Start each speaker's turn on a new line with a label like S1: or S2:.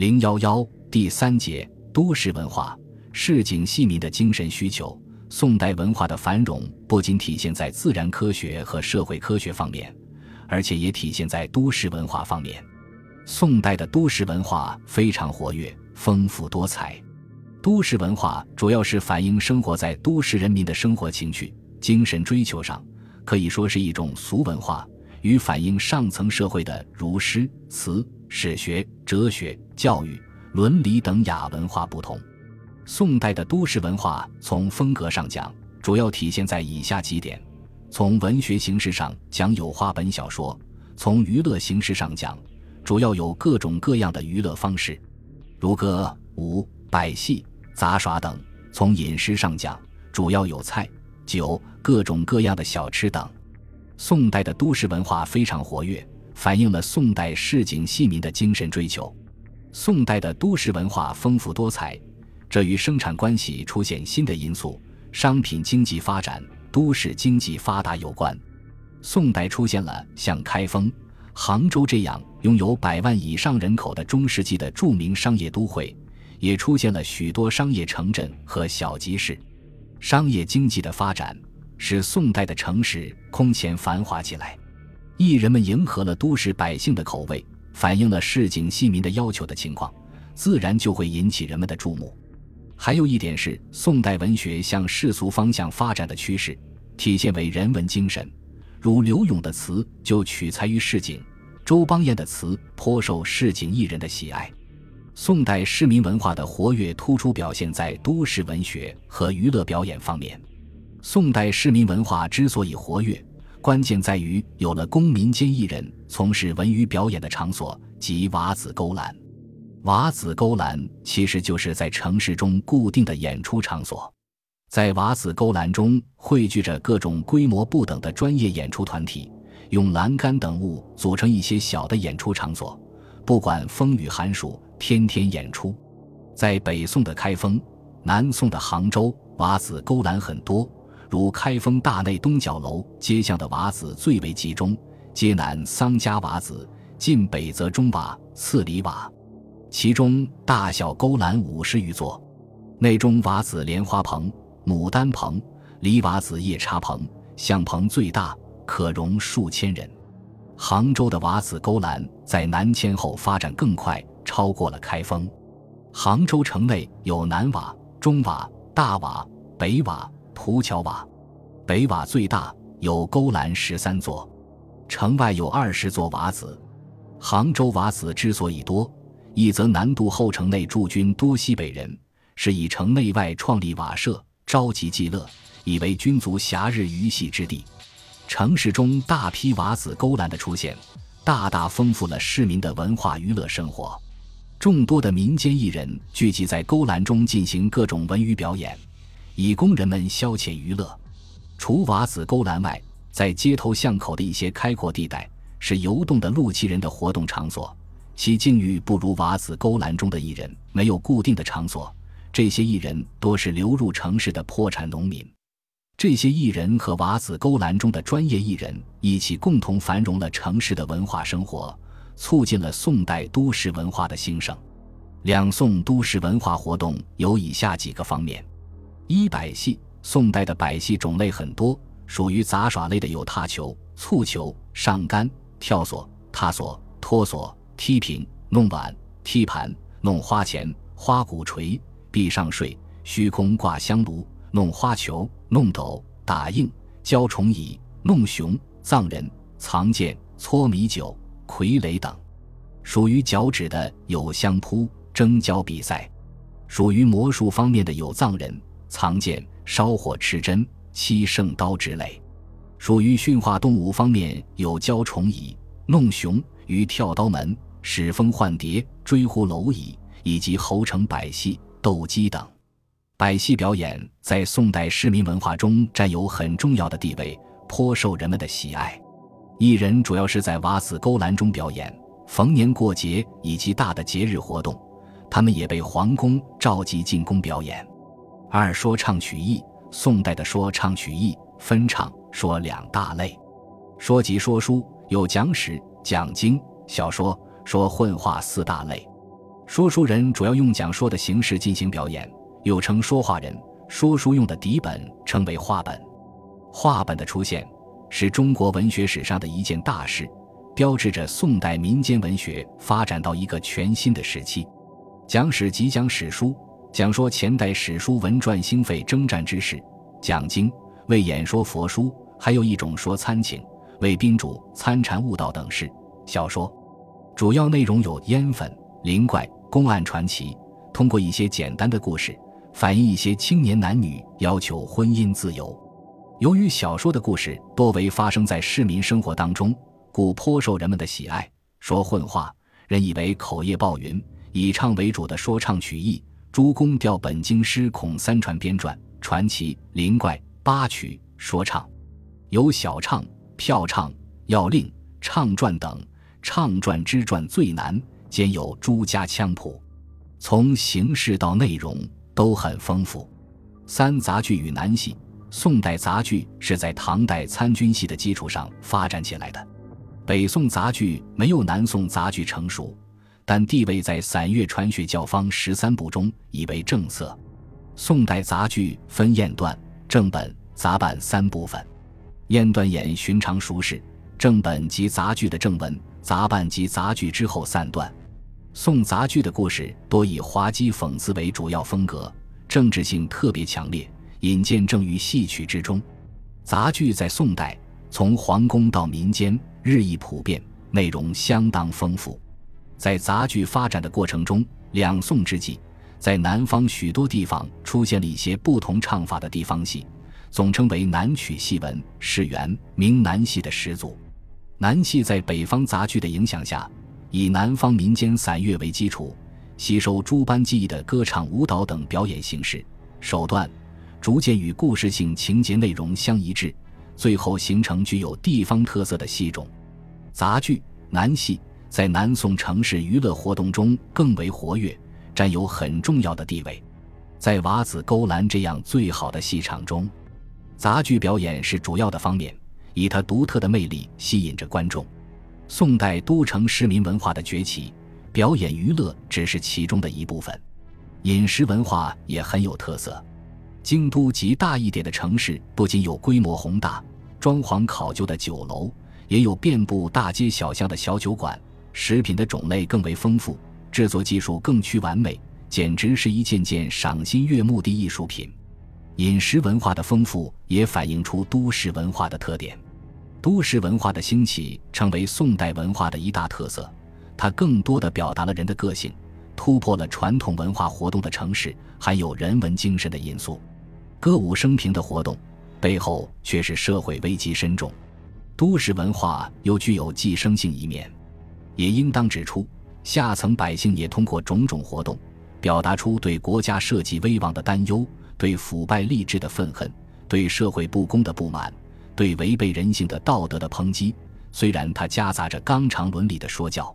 S1: 零幺幺第三节都市文化，市井细民的精神需求。宋代文化的繁荣不仅体现在自然科学和社会科学方面，而且也体现在都市文化方面。宋代的都市文化非常活跃、丰富多彩。都市文化主要是反映生活在都市人民的生活情趣、精神追求上，可以说是一种俗文化，与反映上层社会的如诗词、史学、哲学、教育、伦理等雅文化不同。宋代的都市文化从风格上讲，主要体现在以下几点：从文学形式上讲，有话本小说；从娱乐形式上讲，主要有各种各样的娱乐方式，如歌舞、百戏、杂耍等；从饮食上讲，主要有菜、酒、各种各样的小吃等。宋代的都市文化非常活跃，反映了宋代市井戏民的精神追求。宋代的都市文化丰富多彩，这与生产关系出现新的因素、商品经济发展、都市经济发达有关。宋代出现了像开封。杭州这样拥有百万以上人口的中世纪的著名商业都会，也出现了许多商业城镇和小集市。商业经济的发展使宋代的城市空前繁华起来。艺人们迎合了都市百姓的口味，反映了市井戏民的要求的情况，自然就会引起人们的注目。还有一点是，宋代文学向世俗方向发展的趋势，体现为人文精神。如柳永的词就取材于市井，周邦彦的词颇受市井艺人的喜爱。宋代市民文化的活跃突出表现在都市文学和娱乐表演方面。宋代市民文化之所以活跃，关键在于有了公民间艺人从事文娱表演的场所，即瓦子勾栏。瓦子勾栏其实就是在城市中固定的演出场所。在瓦子勾栏中汇聚着各种规模不等的专业演出团体，用栏杆等物组成一些小的演出场所，不管风雨寒暑，天天演出。在北宋的开封、南宋的杭州，瓦子勾栏很多，如开封大内东角楼街巷的瓦子最为集中，街南桑家瓦子，近北则中瓦、次里瓦，其中大小勾栏五十余座，内中瓦子莲花棚。牡丹棚、梨瓦子夜叉棚、象棚最大，可容数千人。杭州的瓦子勾栏在南迁后发展更快，超过了开封。杭州城内有南瓦、中瓦、大瓦、北瓦、蒲桥瓦。北瓦最大，有勾栏十三座。城外有二十座瓦子。杭州瓦子之所以多，一则南渡后城内驻军多西北人，是以城内外创立瓦舍。召集济乐，以为军卒暇日娱戏之地。城市中大批瓦子勾栏的出现，大大丰富了市民的文化娱乐生活。众多的民间艺人聚集在勾栏中进行各种文娱表演，以供人们消遣娱乐。除瓦子勾栏外，在街头巷口的一些开阔地带，是游动的陆骑人的活动场所，其境遇不如瓦子勾栏中的艺人，没有固定的场所。这些艺人多是流入城市的破产农民，这些艺人和瓦子勾栏中的专业艺人一起共同繁荣了城市的文化生活，促进了宋代都市文化的兴盛。两宋都市文化活动有以下几个方面：一、百戏。宋代的百戏种类很多，属于杂耍类的有踏球、蹴球、上杆、跳索、踏索、托索、踢平、弄碗、踢盘、弄花钱、花鼓槌。壁上睡，虚空挂香炉，弄花球，弄斗，打印，教虫蚁，弄熊，藏人，藏剑，搓米酒，傀儡等。属于脚趾的有相扑、争交比赛；属于魔术方面的有藏人、藏剑、烧火持针、七圣刀之类；属于驯化动物方面有教虫蚁、弄熊、与跳刀门、使风唤蝶、追狐蝼蚁，以及猴城百戏。斗鸡等，百戏表演在宋代市民文化中占有很重要的地位，颇受人们的喜爱。艺人主要是在瓦子勾栏中表演，逢年过节以及大的节日活动，他们也被皇宫召集进宫表演。二说唱曲艺，宋代的说唱曲艺分唱说两大类，说集说书有讲史、讲经、小说、说混话四大类。说书人主要用讲说的形式进行表演，又称说话人。说书用的底本称为话本。话本的出现是中国文学史上的一件大事，标志着宋代民间文学发展到一个全新的时期。讲史即讲史书，讲说前代史书文传兴废征战之事；讲经为演说佛书，还有一种说参请为宾主参禅悟道等事。小说主要内容有烟粉、灵怪、公案传奇，通过一些简单的故事。反映一些青年男女要求婚姻自由。由于小说的故事多为发生在市民生活当中，故颇受人们的喜爱。说混话，人以为口业暴云，以唱为主的说唱曲艺，诸公调本京师孔三传编撰传奇、灵怪、八曲说唱，有小唱、票唱、要令、唱传等。唱传之传最难，兼有诸家腔谱，从形式到内容。都很丰富。三杂剧与南戏，宋代杂剧是在唐代参军戏的基础上发展起来的。北宋杂剧没有南宋杂剧成熟，但地位在散乐传学教方十三部中已为正色。宋代杂剧分验段、正本、杂办三部分。验段演寻常俗事，正本及杂剧的正文，杂办及杂剧之后散段。宋杂剧的故事多以滑稽讽刺为主要风格，政治性特别强烈，引见正于戏曲之中。杂剧在宋代从皇宫到民间日益普遍，内容相当丰富。在杂剧发展的过程中，两宋之际，在南方许多地方出现了一些不同唱法的地方戏，总称为南曲戏文，是元明南戏的始祖。南戏在北方杂剧的影响下。以南方民间散乐为基础，吸收诸般技艺的歌唱、舞蹈等表演形式手段，逐渐与故事性情节内容相一致，最后形成具有地方特色的戏种。杂剧、南戏在南宋城市娱乐活动中更为活跃，占有很重要的地位。在瓦子勾栏这样最好的戏场中，杂剧表演是主要的方面，以它独特的魅力吸引着观众。宋代都城市民文化的崛起，表演娱乐只是其中的一部分，饮食文化也很有特色。京都及大一点的城市不仅有规模宏大、装潢考究的酒楼，也有遍布大街小巷的小酒馆，食品的种类更为丰富，制作技术更趋完美，简直是一件件赏心悦目的艺术品。饮食文化的丰富也反映出都市文化的特点。都市文化的兴起成为宋代文化的一大特色，它更多的表达了人的个性，突破了传统文化活动的城市含有人文精神的因素。歌舞升平的活动背后却是社会危机深重。都市文化又具有寄生性一面，也应当指出，下层百姓也通过种种活动，表达出对国家社稷危亡的担忧，对腐败吏治的愤恨，对社会不公的不满。对违背人性的道德的抨击，虽然它夹杂着纲常伦理的说教。